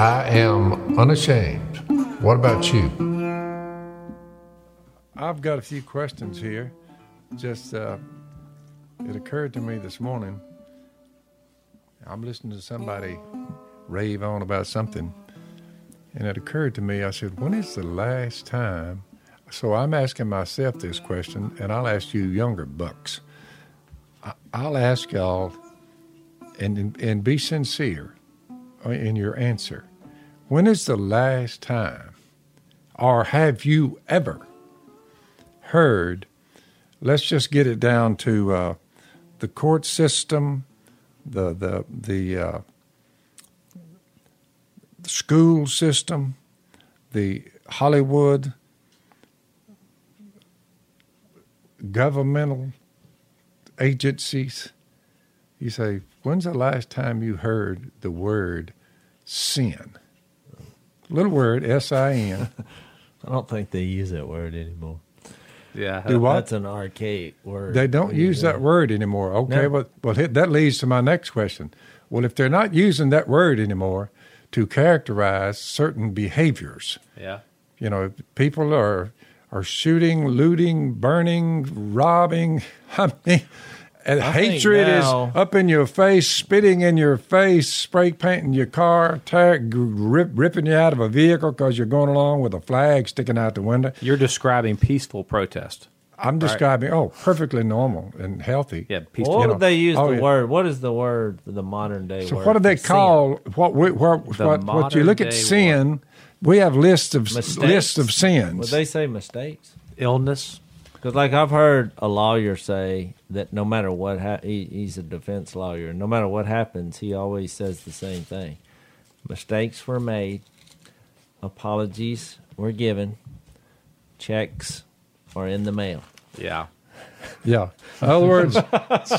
I am unashamed. What about you? I've got a few questions here. Just, uh, it occurred to me this morning. I'm listening to somebody rave on about something, and it occurred to me. I said, "When is the last time?" So I'm asking myself this question, and I'll ask you, younger bucks. I'll ask y'all, and and be sincere in your answer. When is the last time, or have you ever? heard, let's just get it down to uh, the court system, the the the, uh, the school system, the Hollywood, governmental agencies. You say, when's the last time you heard the word sin? Little word, S I N. I don't think they use that word anymore. Yeah. Do what? That's an archaic word. They don't use that word anymore. Okay, No. but well, that leads to my next question. Well, if they're not using that word anymore to characterize certain behaviors, Yeah. you know, people are are shooting, looting, burning, robbing. I mean, and I hatred now- is up in your face, spitting in your face, spray painting your car, tear, rip, ripping you out of a vehicle because you're going along with a flag sticking out the window. You're describing peaceful protest. I'm describing, oh, perfectly normal and healthy. Yeah, Well, peaceful. what you would know. they use Oh, the yeah. word? What is the word, the modern day So word? what do they for sin? call what we where, The what what you look at modern-day sin? We have lists of Mistakes? lists of sins. Would they say mistakes? Illness. Because, like, I've heard a lawyer say that no matter what, ha- he, he's a defense lawyer. No matter what happens, he always says the same thing: mistakes were made, apologies were given, checks are in the mail. Yeah. yeah. In other words,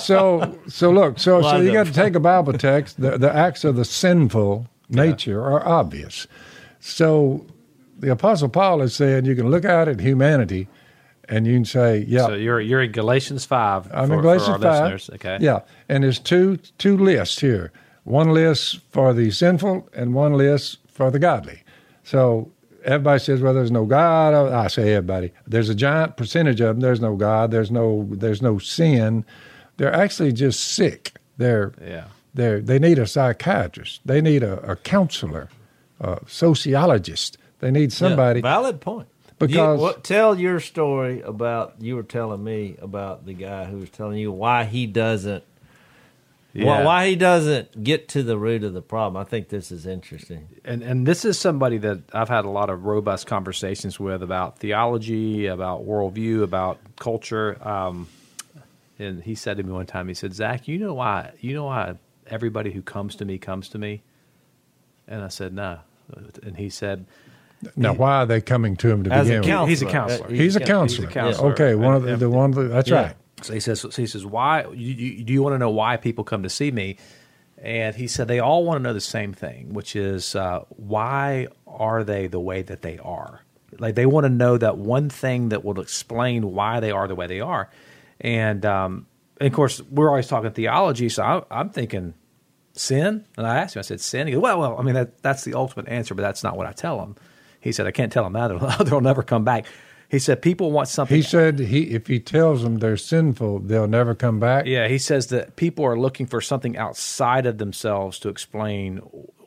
so so look, so so you got to take a Bible text. The the acts of the sinful nature are obvious. So the Apostle Paul is saying you can look out at humanity, and you can say, yeah, So you're you're in Galatians five. I'm for, in Galatians for our five. listeners. Okay. Yeah, and there's two two lists here. One list for the sinful, and one list for the godly. So everybody says, "Well, there's no God." I say everybody. There's a giant percentage of them. There's no God. There's no there's no sin. They're actually just sick. They're Yeah. they they need a psychiatrist. They need a, a counselor, a sociologist. They need somebody. Yeah, valid point. Because- you, tell your story about you were telling me about the guy who was telling you why he doesn't why, Yeah. why he doesn't get to the root of the problem. I think this is interesting. and and this is somebody that I've had a lot of robust conversations with about theology, about worldview, about culture. Um, and he said to me one time, he said, "Zach, you know why? You know why everybody who comes to me comes to me?" And I said, "No." And he said, now, why are they coming to him to As begin with? counselor, He's a counselor. uh, He's a ca- counselor. counselor. Okay, one of the, And- the one. That's Yeah. right. So he says, so he says, why you, you, do you want to know why people come to see me? And he said they all want to know the same thing, which is uh, why are they the way that they are? Like they want to know that one thing that will explain why they are the way they are. And, um, and of course, we're always talking theology, so I, I'm thinking sin. And I asked him, I said, sin. He goes, well, well, I mean, that, that's the ultimate answer, but that's not what I tell them. He said, I can't tell them that; they'll, they'll never come back. He said, people want something. He said he if he tells them they're sinful, they'll never come back. Yeah, he says that people are looking for something outside of themselves to explain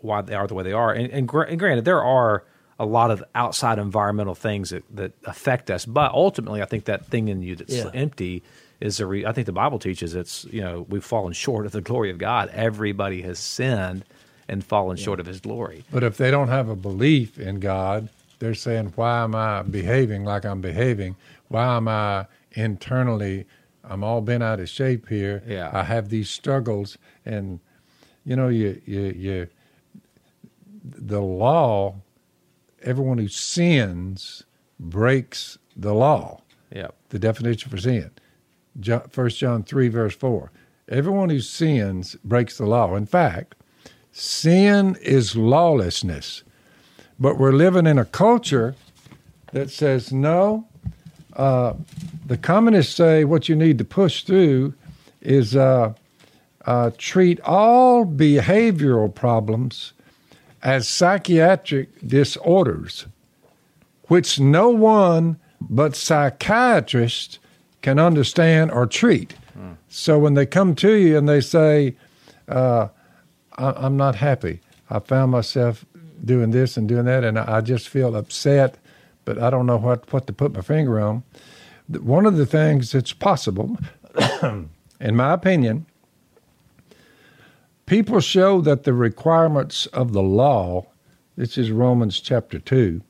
why they are the way they are. And, and, gr- and granted, there are a lot of outside environmental things that, that affect us, but ultimately, I think that thing in you that's Yeah. empty is a. Re- I think the Bible teaches it's you know we've fallen short of the glory of God. Everybody has sinned and fallen short of His glory. But if they don't have a belief in God, they're saying, "Why am I behaving like I'm behaving? Why am I internally? I'm all bent out of shape here. Yeah. I have these struggles, and you know, you you you. The law, everyone who sins breaks the law. Yeah, the definition for sin. 1 John 3, verse 4. Everyone who sins breaks the law. In fact, sin is lawlessness. But we're living in a culture that says, no, uh, the communists say what you need to push through is uh, uh, treat all behavioral problems as psychiatric disorders, which no one but psychiatrists can understand or treat. So when they come to you and they say, uh, I, I'm not happy, I found myself doing this and doing that, and I I just feel upset, but I don't know what, what to put my finger on. One of the things that's possible, in my opinion, people show that the requirements of the law, this is Romans chapter 2,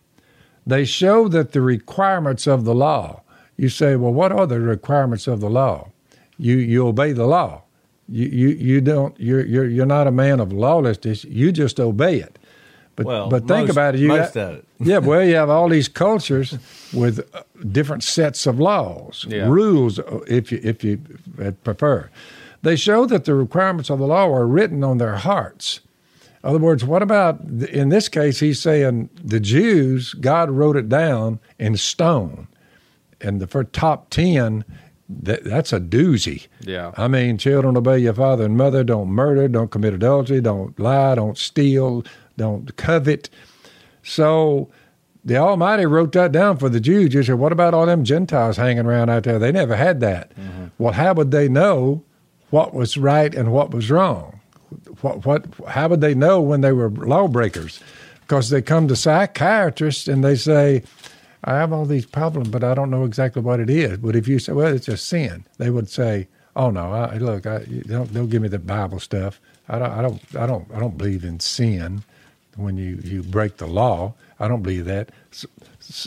they show that the requirements of the law, you say, well, what are the requirements of the law? You, you obey the law. You, you, you don't, you're, you're, you're not a man of lawlessness. You just obey it. But, Well, but think most- about it. You got- it. yeah, well, you have all these cultures with uh, different sets of laws, Yeah. rules, uh, if you if you prefer. They show that the requirements of the law are written on their hearts. In other words, what about in this case? He's saying the Jews, God wrote it down in stone, and the first top ten. That, that's a doozy. Yeah. I mean, children obey your father and mother. Don't murder. Don't commit adultery. Don't lie. Don't steal. Don't covet. So the Almighty wrote that down for the Jews. You said, what about all them Gentiles hanging around out there? They never had that. Mm-hmm. Well, how would they know what was right and what was wrong? What, what, how would they know when they were lawbreakers? Because they come to psychiatrists and they say, I have all these problems, but I don't know exactly what it is. But if you say, well, it's a sin, they would say, oh no, I, look, I, don't, don't give me the Bible stuff. I don't, I don't, I don't, I don't believe in sin when you, you break the law. I don't believe that.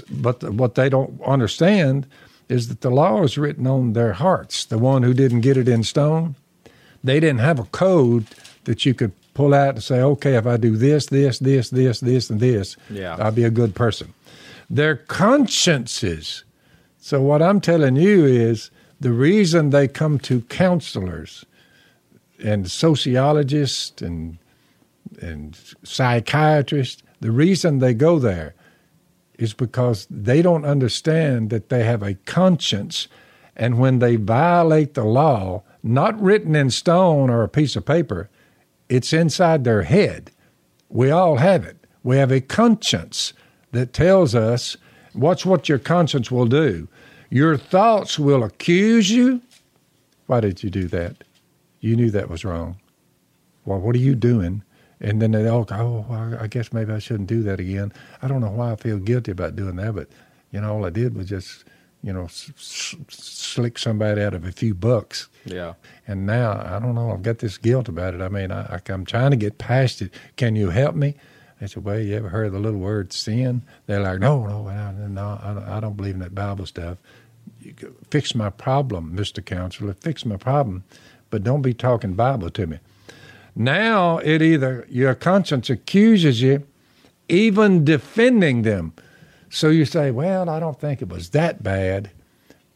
But what they don't understand is that the law is written on their hearts. The one who didn't get it in stone, they didn't have a code that you could pull out and say, okay, if I do this, this, this, this, this, and this, Yeah. I'll be a good person. Their consciences. So, what I'm telling you is the reason they come to counselors and sociologists and and psychiatrists, the reason they go there is because they don't understand that they have a conscience. And when they violate the law, not written in stone or a piece of paper, it's inside their head. We all have it. We have a conscience that tells us what's what your conscience will do. Your thoughts will accuse you. Why did you do that? You knew that was wrong. Well, what are you doing? And then they all go, oh, well, I guess maybe I shouldn't do that again. I don't know why I feel guilty about doing that, but, you know, all I did was just, you know, s- s- slick somebody out of a few bucks. Yeah. And now, I don't know, I've got this guilt about it. I mean, I, I, I'm trying to get past it. Can you help me? I said, well, you ever heard the little word sin? They're like, no, no, I- no, I don't, believe in that Bible stuff. Fix my problem, Mr. Counselor. Fix my problem, but don't be talking Bible to me. Now it either your conscience accuses you, even defending them. So you say, well, I don't think it was that bad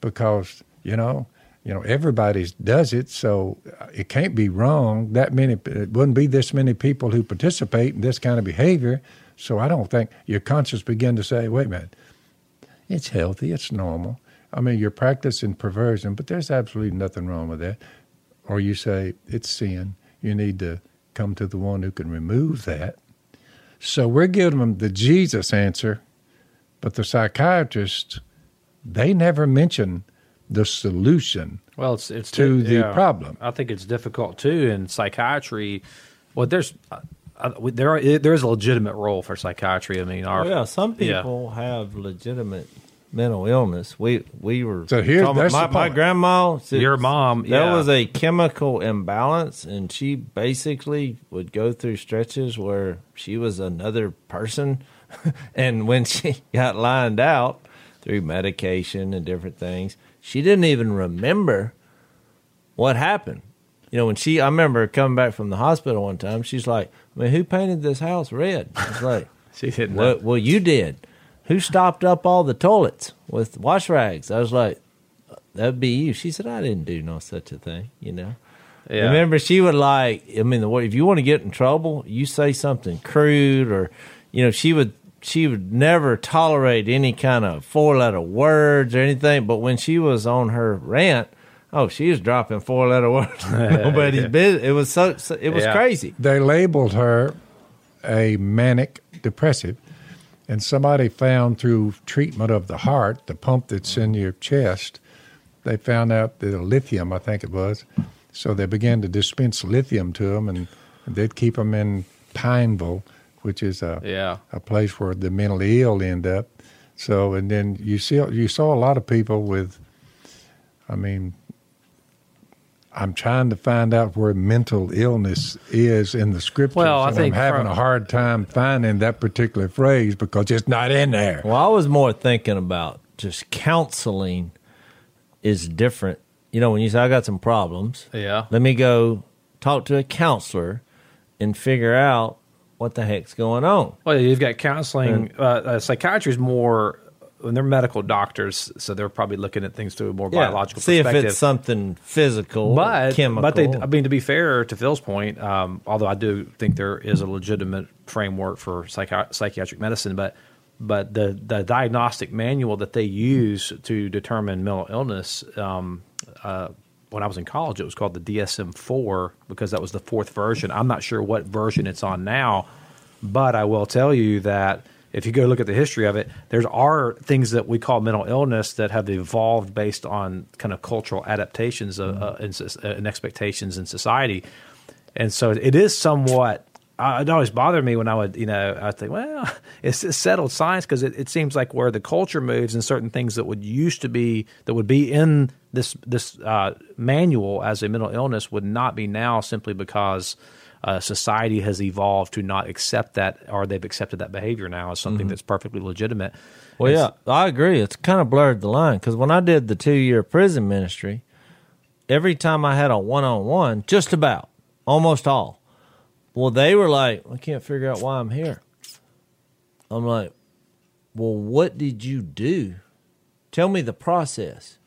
because, you know, you know, everybody does it, so uh, it can't be wrong. That many, it wouldn't be this many people who participate in this kind of behavior. So I don't think your conscience begin to say, wait a minute, it's healthy, it's normal. I mean, you're practicing perversion, but there's absolutely nothing wrong with that. Or you say it's sin. You need to come to the one who can remove that. So we're giving them the Jesus answer, but the psychiatrists, they never mention the solution. Well, it's it's To the yeah. problem. I think it's difficult too in psychiatry. Well, there's uh, uh, there are, there is a legitimate role for psychiatry. I mean, our Well, yeah, some yeah. people have legitimate mental illness. We we were So here- that's my, my point. grandma. Your mom, There was a chemical imbalance, and she basically would go through stretches where she was another person, and when she got lined out through medication and different things, she didn't even remember what happened. You know, when she, I remember coming back from the hospital one time. She's like, "I mean, who painted this house red?" It's like. she didn't know. Well, well, you did. Who stopped up all the toilets with wash rags? I was like, that'd be you. She said, I didn't do no such a thing, you know. Yeah. Remember, she would like, I mean, if you want to get in trouble, you say something crude or, you know, she would, she would never tolerate any kind of four letter words or anything. But when she was on her rant, oh, she was dropping four letter words. Nobody's business. It was so, so it was Yeah. crazy. They labeled her a manic depressive. And somebody found through treatment of the heart, the pump that's in your chest, they found out the lithium, I think it was. So they began to dispense lithium to them, and they'd keep them in Pineville, which is a Yeah. a place where the mentally ill end up. So, and then you see you saw a lot of people with, I mean, I'm trying to find out where mental illness is in the scriptures. Well, I and think I'm having from- a hard time finding that particular phrase because it's not in there. Well, I was more thinking about just counseling is different. You know, when you say I got some problems, Yeah. let me go talk to a counselor and figure out what the heck's going on. Well, you've got counseling. Uh, uh, psychiatry is more when they're medical doctors, so they're probably looking at things through a more biological See perspective. if it's something physical, but chemical. but they, I mean, to be fair to Phil's point, um, although I do think there is a legitimate framework for psychi- psychiatric medicine, but but the the diagnostic manual that they use to determine mental illness. Um, uh, when I was in college, it was called the DSM four because that was the fourth version. I'm not sure what version it's on now, but I will tell you that if you go look at the history of it, there's are things that we call mental illness that have evolved based on kind of cultural adaptations uh, uh, and, uh, and expectations in society, and so it is somewhat. It always bothered me when I would, you know, I think, well, it's, it's settled science because it, it seems like where the culture moves and certain things that would used to be that would be in this this uh, manual as a mental illness would not be now simply because uh, society has evolved to not accept that or they've accepted that behavior now as something that's perfectly legitimate. Well, It's- yeah, I agree. It's kind of blurred the line because when I did the two year prison ministry, every time I had a one on one, just about, almost all, well, they were like, I can't figure out why I'm here. I'm like, well, what did you do? Tell me the process.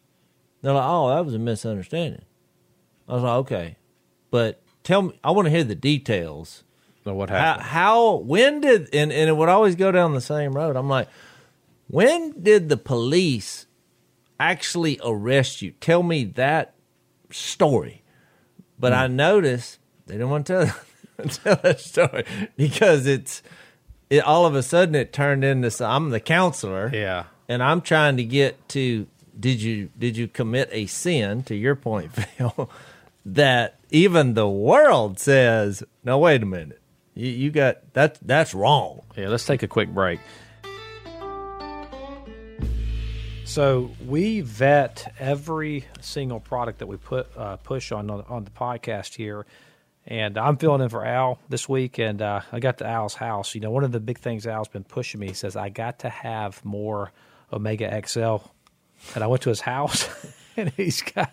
They're like, oh, that was a misunderstanding. I was like, okay, but tell me, I want to hear the details So what happened? how when did and, and it would always go down the same road i'm like when did the police actually arrest you tell me that story but hmm. i noticed they didn't want to tell, tell that story. Because it's it all of a sudden it turned into so i'm the counselor. Yeah. and i'm trying to get to did you did you commit a sin to your point phil that even the world says no wait a minute. You, you got that that's wrong. Yeah, let's take a quick break. So we vet every single product that we put uh, push on on the podcast here, and I'm filling in for Al this week, and uh, I got to Al's house. You know, one of the big things Al's been pushing me he says I got to have more Omega XL, and I went to his house, and he's got.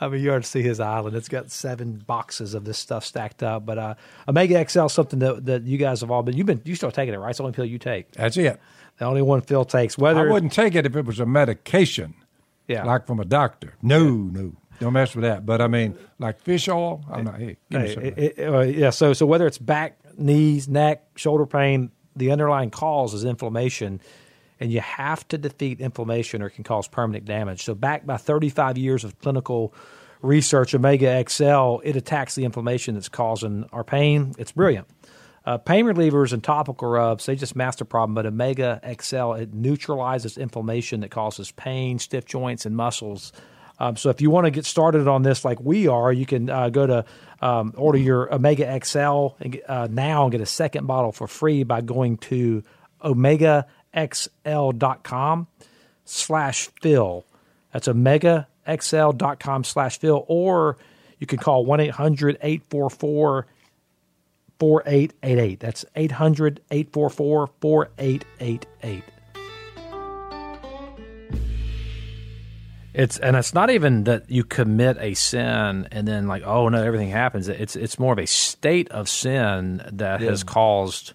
I mean, you ought to see his island. It's got seven boxes of this stuff stacked up. But uh, Omega XL, something that, that you guys have all been. You've been you start taking it, right? It's the only pill you take. That's it. The only one Phil takes. Whether I wouldn't take it if it was a medication, yeah, like from a doctor. No, no, don't mess with that. But I mean, like fish oil, I'm not. Hey, give me Hey, some. it- it- uh, yeah. So so whether it's back, knees, neck, shoulder pain, the underlying cause is inflammation, and you have to defeat inflammation or it can cause permanent damage. So backed by 35 years of clinical research, Omega XL it attacks the inflammation that's causing our pain. It's brilliant. Uh, pain relievers and topical rubs, they just mask the problem, but Omega XL, it neutralizes inflammation that causes pain, stiff joints, and muscles. Um, so if you want to get started on this like we are, you can uh, go to um, order your Omega XL and uh, now and get a second bottle for free by going to omegaxl.com slash Phil. That's omegaxl.com slash Phil. Or you can call 1 800 844 4888. That's 800 It's and it's not even that you commit a sin and then like oh no everything happens. It's it's more of a state of sin that has caused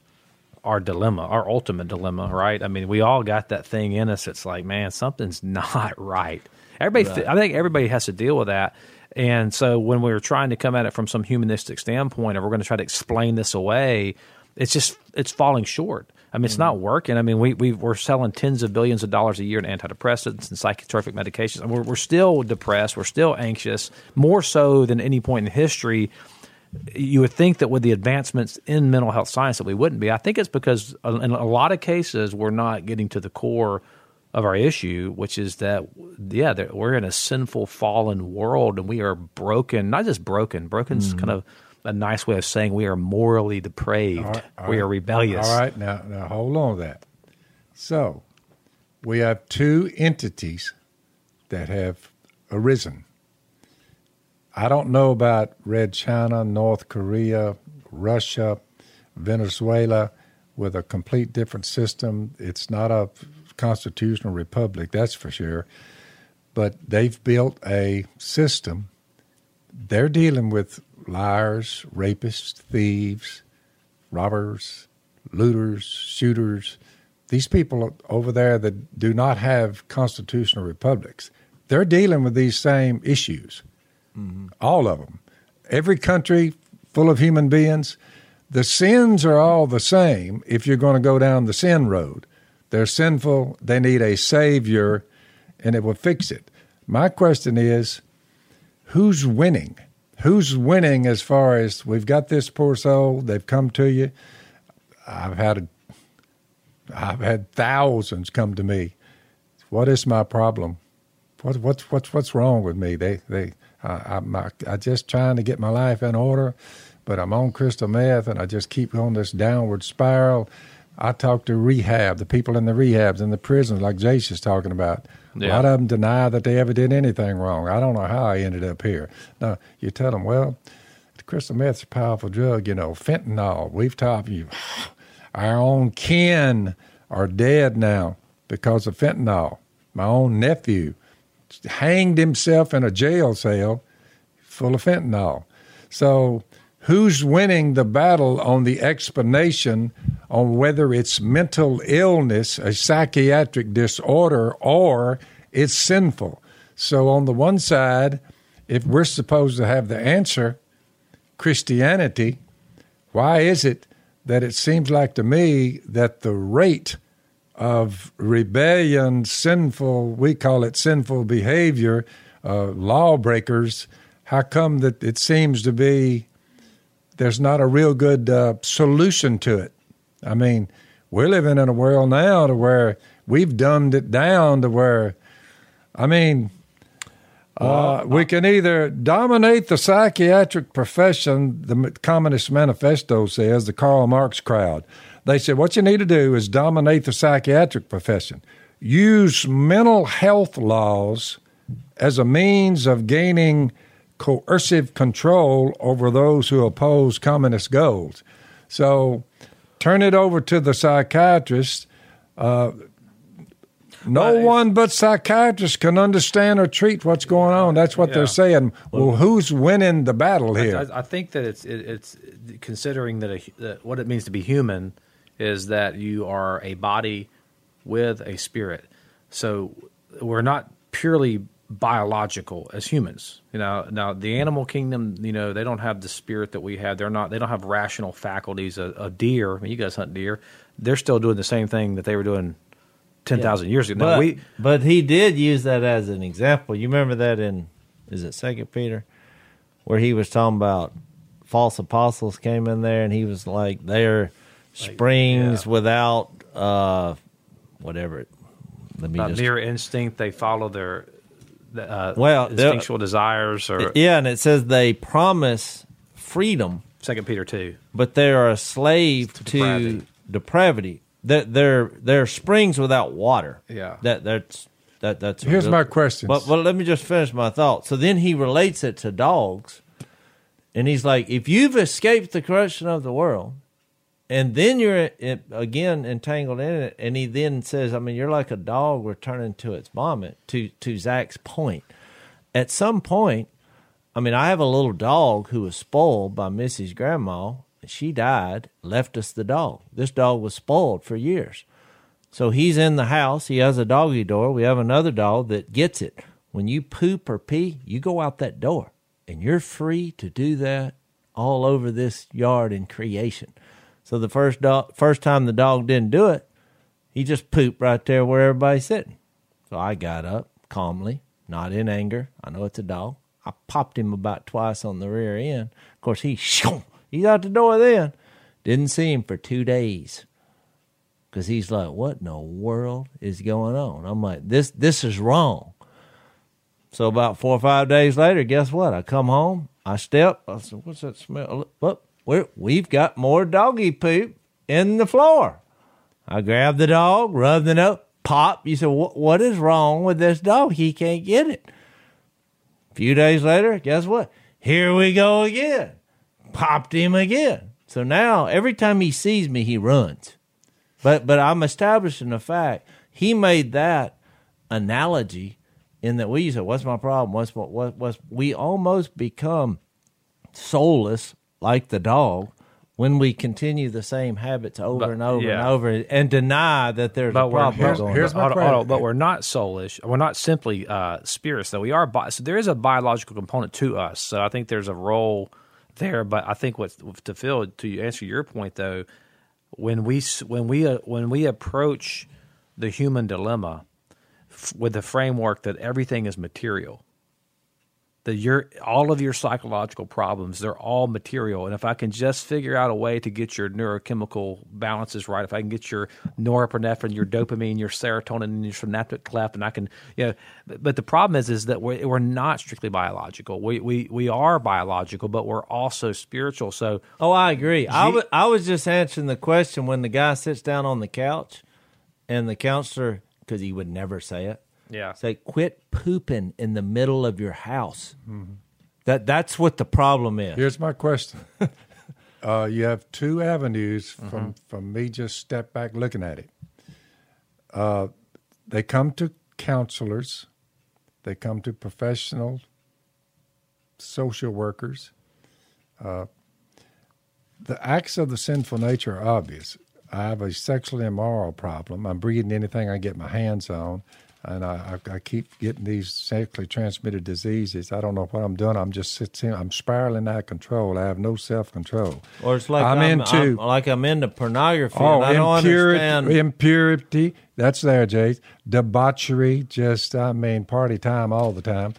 our dilemma, our ultimate dilemma, right? I mean, we all got that thing in us. It's like, man, something's not right. Everybody, I think everybody has to deal with that. And so when we're trying to come at it from some humanistic standpoint, or we're going to try to explain this away, it's just it's falling short. I mean, it's not working. I mean, we we we're selling tens of billions of dollars a year in antidepressants and psychotropic medications. And we're we're still depressed. We're still anxious, more so than any point in history you would think that with the advancements in mental health science that we wouldn't be. I think it's because uh, in a lot of cases we're not getting to the core of our issue, which is that yeah, that we're in a sinful, fallen world, and we are broken. Not just broken. Broken's Mm-hmm. kind of a nice way of saying we are morally depraved. All right, all we are rebellious. All right, now, now hold on to that. So, we have two entities that have arisen. I don't know about Red China, North Korea, Russia, Venezuela, with a complete different system. It's not a constitutional republic, that's for sure. But they've built a system. They're dealing with liars, rapists, thieves, robbers, looters, shooters. These people over there that do not have constitutional republics, they're dealing with these same issues. Mm-hmm. All of them. Every country full of human beings. The sins are all the same if you're going to go down the sin road. They're sinful, they need a savior, and it will fix it. My question is who's winning? Who's winning as far as we've got this poor soul, they've come to you. I've had I've had thousands come to me. What is my problem? What what's what's what's wrong with me? They they I, I'm I, I just trying to get my life in order, but I'm on crystal meth and I just keep on this downward spiral. I talk to rehab, the people in the rehabs and the prisons, like Jase is talking about. A lot of them deny that they ever did anything wrong. I don't know how I ended up here. Now you tell them, well, crystal meth's a powerful drug. You know, fentanyl. We've taught you. Our own kin are dead now because of fentanyl. My own nephew hanged himself in a jail cell full of fentanyl. So, who's winning the battle on the explanation on whether it's mental illness, a psychiatric disorder, or it's sinful? So, on the one side, if we're supposed to have the answer, Christianity, why is it that it seems like to me that the rate of rebellion, sinful, we call it sinful behavior, uh, lawbreakers, how come that it seems to be there's not a real good uh, solution to it? I mean, we're living in a world now to where we've dumbed it down to where, I mean, uh, we can either dominate the psychiatric profession, the Communist Manifesto says, the Karl Marx crowd. They said what you need to do is dominate the psychiatric profession. Use mental health laws as a means of gaining coercive control over those who oppose communist goals. So turn it over to the psychiatrist. Uh, no Well, one but psychiatrists can understand or treat what's going on. That's what Yeah. they're saying. Well, who's winning the battle here? I, I think that it's it, it's considering that, a, that what it means to be human is that you are a body with a spirit. So we're not purely biological as humans. You know, now the animal kingdom, you know, they don't have the spirit that we have. They're not. They don't have rational faculties. A, a deer. I mean, you guys hunt deer. They're still doing the same thing that they were doing ten thousand years ago. Now, But, we but he did use that as an example. You remember that in is it Second Peter, where he was talking about false apostles came in there and he was like they're springs yeah. without uh whatever. Let me just mere instinct. They follow their uh, Well, they're- instinctual desires. Or yeah, and it says they promise freedom, Second Peter two. but they are a slave To to, depravity. depravity. They're, they're they're springs without water. Yeah. that that's that that's. Here's real- my question. But but let me just finish my thought. So then he relates it to dogs, and he's like, if you've escaped the corruption of the world, and then you're in, again entangled in it, and he then says, I mean, you're like a dog returning to its vomit. To to Zach's point, at some point, I mean, I have a little dog who was spoiled by Missy's grandma. And she died, left us the dog. This dog was spoiled for years. So he's in the house. He has a doggy door. We have another dog that gets it. When you poop or pee, you go out that door, and you're free to do that all over this yard in creation. So the first dog, first time the dog didn't do it, he just pooped right there where everybody's sitting. So I got up calmly, not in anger. I know it's a dog. I popped him about twice on the rear end. Of course, he shoo, he's out the door then. Didn't see him for two days because he's like, "What in the world is going on?" I'm like, "This this is wrong." So about four or five days later, guess what? I come home, I step, I said, "What's that smell?" Well, we're, we've got more doggy poop in the floor. I grab the dog, rub the nose, pop. You said, "What is wrong with this dog? He can't get it." A few days later, guess what? Here we go again. Popped him again. So now every time he sees me, he runs. But but I'm establishing the fact he made that analogy in that we say, "What's my problem? What's what what what's?" We almost become soulless like the dog when we continue the same habits over But- and over and over and deny that there's But a problem here's- going here's on. my Hold on, question. hold on, but we're not soulish. We're not simply uh, spirits, though. We are. Bi- so there is a biological component to us. So I think there's a role there. But I think what to Phil to answer your point though, when we when we uh, when we approach the human dilemma f- with the framework that everything is material, that your all of your psychological problems they're all material. And if i can just figure out a way to get your neurochemical balances right if i can get your norepinephrine your dopamine your serotonin and your synaptic cleft and i can you know but, but the problem is is that we're, we're not strictly biological. We, we we are biological but we're also spiritual. So Oh, I agree. I was just answering the question when the guy sits down on the couch and the counselor, because he would never say it, yeah say, quit pooping in the middle of your house. That That's what the problem is. Here's my question. uh, you have two avenues Mm-hmm. from, from me just step back looking at it. Uh, they come to counselors, they come to professional social workers. Uh, the acts of the sinful nature are obvious. I have a sexually immoral problem. I'm breathing anything I get my hands on, and I, I, I keep getting these sexually transmitted diseases. I don't know what I'm doing. I'm just sitting. I'm spiraling out of control. I have no self control. Or it's like I'm I'm, into- I'm- like I'm into pornography. Oh, and I don't impurity, understand. impurity. That's there, Jay. Debauchery, just I mean, party time all the time.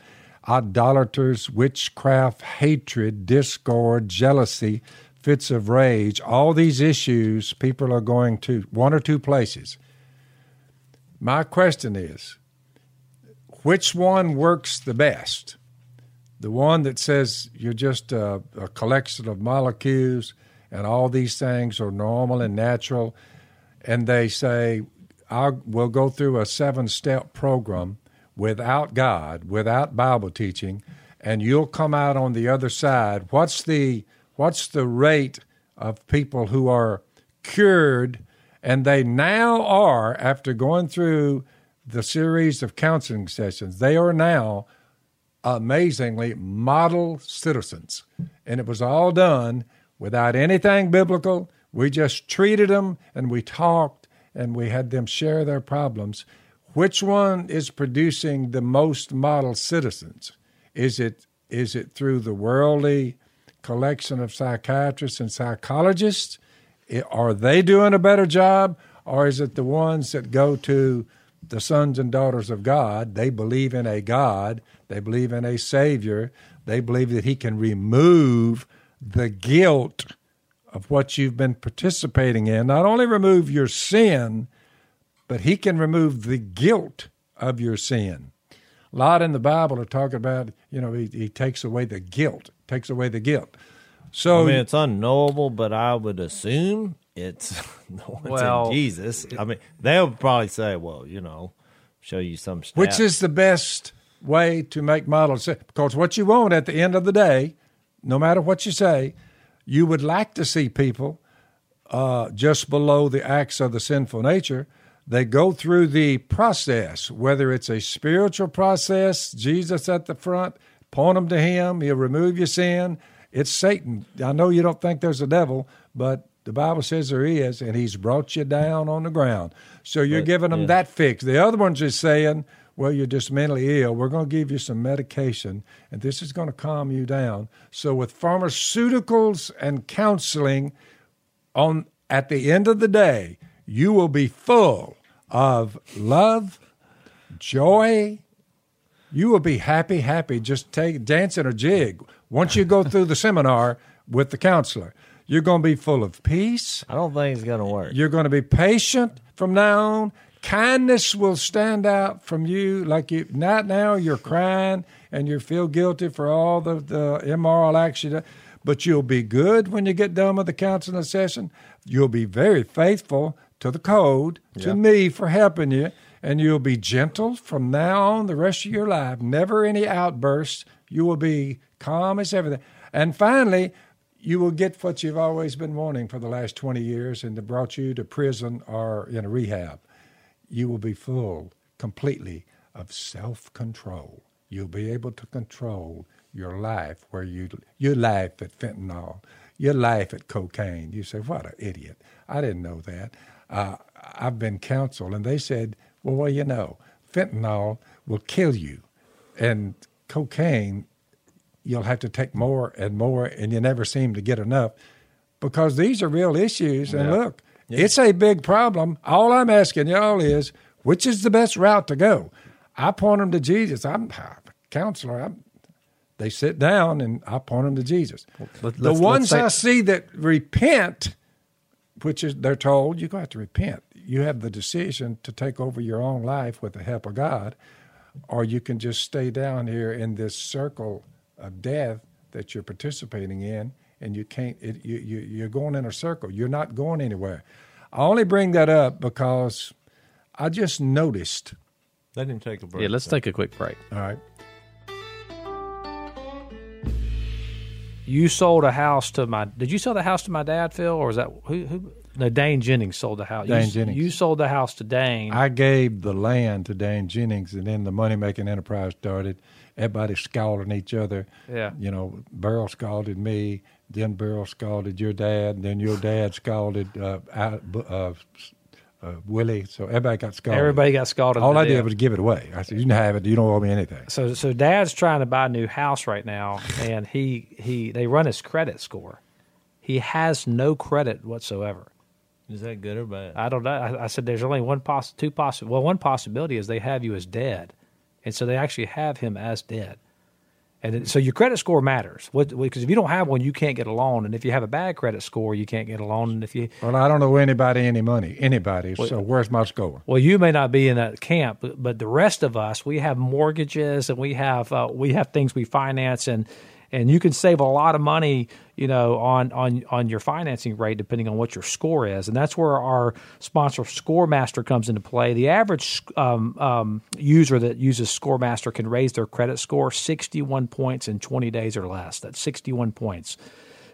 Idolaters, witchcraft, hatred, discord, jealousy, fits of rage. All these issues, people are going to one or two places. My question is, which one works the best? The one that says you're just a, a collection of molecules and all these things are normal and natural, and they say, I'll, we'll go through a seven step program without God, without Bible teaching, and you'll come out on the other side. What's the, what's the rate of people who are cured? And they now are, after going through the series of counseling sessions, they are now amazingly model citizens. And it was all done without anything biblical. We just treated them and we talked and we had them share their problems. Which one is producing the most model citizens? Is it is it through the worldly collection of psychiatrists and psychologists? Are they doing a better job, or is it the ones that go to the sons and daughters of God? They believe in a God, they believe in a Savior, they believe that He can remove the guilt of what you've been participating in. Not only remove your sin, but He can remove the guilt of your sin. A lot in the Bible are talking about, you know, He, he takes away the guilt, takes away the guilt. So I mean, it's unknowable, but I would assume it's the ones Well, in Jesus. I mean, they'll probably say, "Well, you know, show you some stats." Which is the best way to make models? Because what you want at the end of the day, no matter what you say, you would like to see people uh, just below the acts of the sinful nature. They go through the process, whether it's a spiritual process, Jesus at the front, point them to Him, He'll remove your sin. It's Satan. I know you don't think there's a devil, but the Bible says there is, and He's brought you down on the ground. So you're But, giving them yeah. that fix. The other one's just saying, well, you're just mentally ill. We're going to give you some medication, and this is going to calm you down. So with pharmaceuticals and counseling, on at the end of the day, you will be full of love, joy, You will be happy, happy. Just take dancing a jig. Once you go through the seminar with the counselor, you're going to be full of peace. I don't think it's going to work. You're going to be patient from now on. Kindness will stand out from you like you. Not now you're crying and you feel guilty for all the, the immoral acts you. But you'll be good when you get done with the counseling session. You'll be very faithful to the code, to Yeah. me for helping you, and you'll be gentle from now on the rest of your life. Never any outbursts. You will be calm as everything. And finally, you will get what you've always been wanting for the last 20 years and that brought you to prison or in a rehab. You will be full completely of self control. You'll be able to control your life where you you laugh at fentanyl, you laugh at cocaine. You say, "What an idiot! I didn't know that." Uh, I've been counseled, and they said, "Well, well, you know, fentanyl will kill you, and cocaine you'll have to take more and more, and you never seem to get enough because these are real issues. And Yeah. look, it's a big problem. All I'm asking y'all is, which is the best route to go? I point them to Jesus. I'm a counselor. I'm, they sit down, and I point them to Jesus. let- the ones say- I see that repent, which is they're told you got to repent. You have the decision to take over your own life with the help of God, or you can just stay down here in this circle of death that you're participating in, and you can't. It, you, you you're going in a circle. You're not going anywhere. I only bring that up because I just noticed. Let him take a break. Yeah, let's take a quick break. All right, You sold a house to my. Did you sell the house to my dad, Phil, or was that who? who no, Dane Jennings sold the house. Dane you, Jennings. You sold the house to Dane. I gave the land to Dane Jennings, and then the money making enterprise started. Everybody scalding each other. Yeah. You know, Burl scalded me, then Burl scalded your dad, then your dad scalded uh, out- uh, uh, Willie. So everybody got scalded. Everybody got scalded. All to I did was give it away. I said, "You can have it. You don't owe me anything." So so dad's trying to buy a new house right now and he he they run his credit score. He has no credit whatsoever. Is that good or bad? I don't know. I, I said there's only one poss two possi well one possibility is they have you as dead. And so they actually have him as dead. And so your credit score matters. What because if you don't have one you can't get a loan and if you have a bad credit score you can't get a loan and if you Well, I don't owe anybody any money. Anybody. so where's my score? Well, you may not be in that camp, but, but the rest of us, we have mortgages and we have uh, we have things we finance, and and you can save a lot of money, you know, on on on your financing rate depending on what your score is, and that's where our sponsor ScoreMaster comes into play. The average um, um, user that uses ScoreMaster can raise their credit score sixty one points in twenty days or less. That's sixty one points.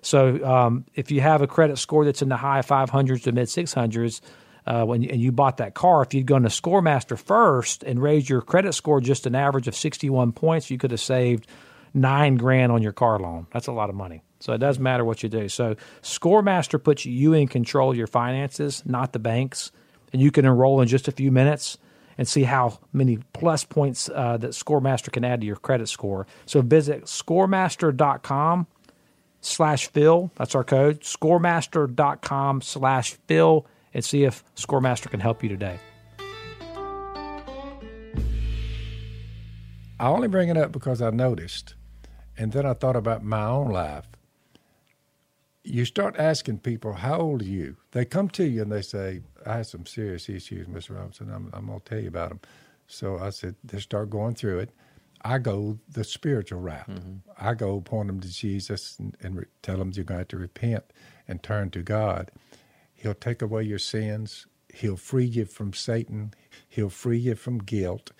So um, if you have a credit score that's in the high 500s to mid 600s, uh, when and you bought that car, if you'd gone to ScoreMaster first and raised your credit score just an average of 61 points, you could have saved nine grand on your car loan. That's a lot of money. So it doesn't matter what you do. So ScoreMaster puts you in control of your finances, not the banks, and you can enroll in just a few minutes and see how many plus points uh, that ScoreMaster can add to your credit score. So visit scoremaster.com slash Phil. That's our code. Scoremaster.com slash Phil and see if Scoremaster can help you today. I only bring it up because I noticed, and then I thought about my own life. You start asking people, "How old are you?" They come to you and they say, "I have some serious issues, Mr. Robertson. I'm, I'm going to tell you about them." So I said, "They start going through it." I go the spiritual route. Mm-hmm. I go point them to Jesus and, and re- tell them you're going to have to repent and turn to God. He'll take away your sins. He'll free you from Satan. He'll free you from guilt.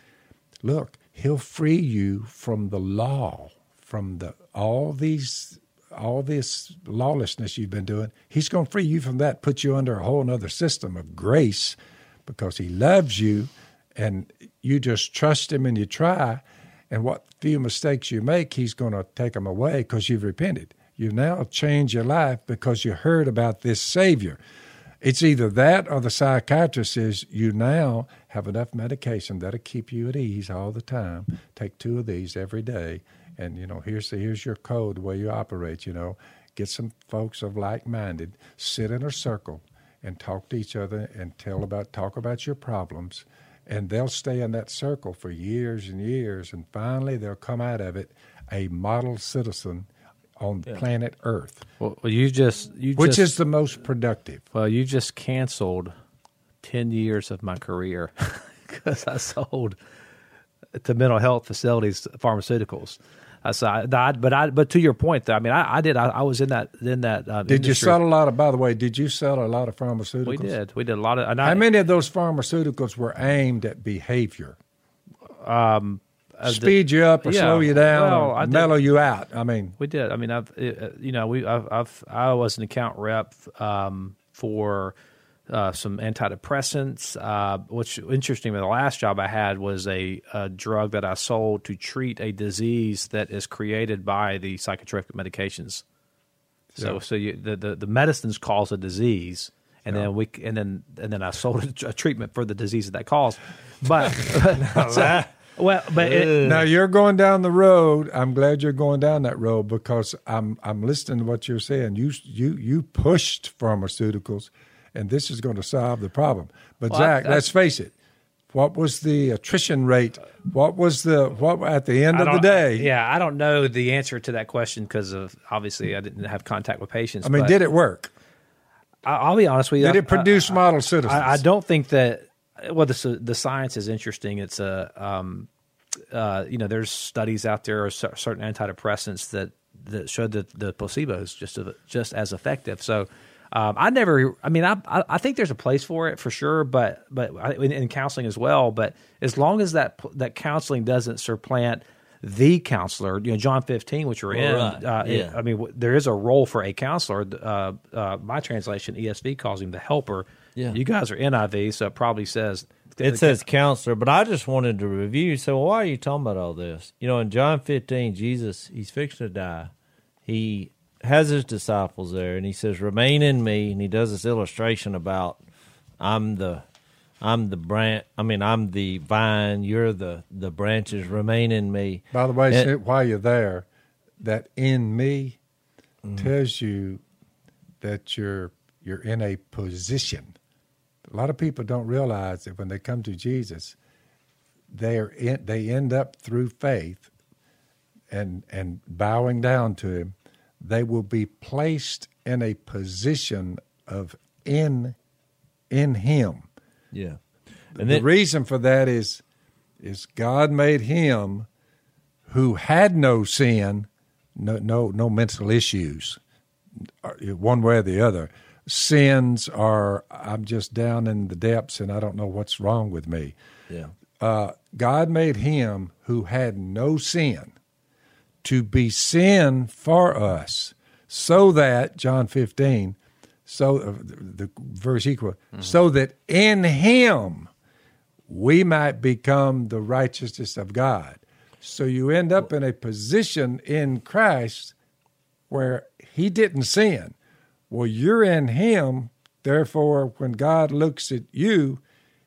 Look, he'll free you from the law, from the all these all this lawlessness you've been doing. He's going to free you from that, put you under a whole other system of grace because he loves you and you just trust him and you try and what few mistakes you make, he's going to take them away because you've repented. You've now changed your life because you heard about this Savior. It's either that or the psychiatrist says you now have enough medication that'll keep you at ease all the time. Take two of these every day, and you know here's the, here's your code the way you operate. You know, get some folks of like minded, sit in a circle, and talk to each other and tell about talk about your problems, and they'll stay in that circle for years and years, and finally they'll come out of it a model citizen on planet Earth, Well, you just you which just, is the most productive. well, you just canceled ten years of my career because I sold to mental health facilities pharmaceuticals. I saw, I, but I, but to your point, though, I mean, I, I did. I, I was in that in that. Um, Did you sell a lot of? By the way, did you sell a lot of pharmaceuticals? We did. We did a lot of. And How many of those pharmaceuticals were aimed at behavior? uh, the- Speed you up or yeah, slow you down, well, or did- mellow you out. I mean, We did. I mean, I've uh, you know we I've, I've I was an account rep um, for uh, some antidepressants. Uh, which interesting. The last job I had was a, a drug that I sold to treat a disease that is created by the psychotropic medications. So Yeah. so you, the, the the medicines cause a disease. And then we and then and then I sold a, a treatment for the disease that that caused, but so- well, but it, Now you're going down the road. I'm glad you're going down that road because I'm I'm listening to what you're saying. You you you pushed pharmaceuticals, and this is going to solve the problem. But Well, Zach, I- let's face it. What was the attrition rate? What was the what at the end of the day? Yeah, I don't know the answer to that question because of obviously I didn't have contact with patients. I mean, did it work? I, I'll be honest with you. Did it produce model citizens? I, I don't think that. Well, the the science is interesting. It's a um, uh, you know, there's studies out there of certain antidepressants that that showed that the placebo is just a, just as effective. So. Um, I never. I mean, I, I I think there's a place for it for sure, but but in, in counseling as well. But as long as that that counseling doesn't supplant the counselor, you know, John 15, which we're in. Right, Uh, yeah. I mean, w- there is a role for a counselor. Uh, uh, my translation ESV calls him the helper. Yeah. You guys are NIV, so it probably says It says counselor, but I just wanted to review. So, why are you talking about all this? You know, in John 15, Jesus, he's fixing to die. He has his disciples there, and he says, "Remain in me." And he does this illustration about, "I'm the, I'm the branch. I mean, I'm the vine. You're the the branches. Remain in me." By the way, And- while you're there, that in me Mm-hmm. tells you that you're you're in a position. A lot of people don't realize that when they come to Jesus, they're in, they end up through faith and and bowing down to him, they will be placed in a position of in in him. yeah, And and the reason for that is is God made him who had no sin, no no no mental issues, uh, one way or the other. Sins are I'm just down in the depths and I don't know what's wrong with me. yeah, Uh, God made him who had no sin to be sin for us, so that John 15, so uh, the, the verse equal, so that in him we might become the righteousness of God. So you end up in a position in Christ where he didn't sin. Well, you're in him. Therefore, when God looks at you,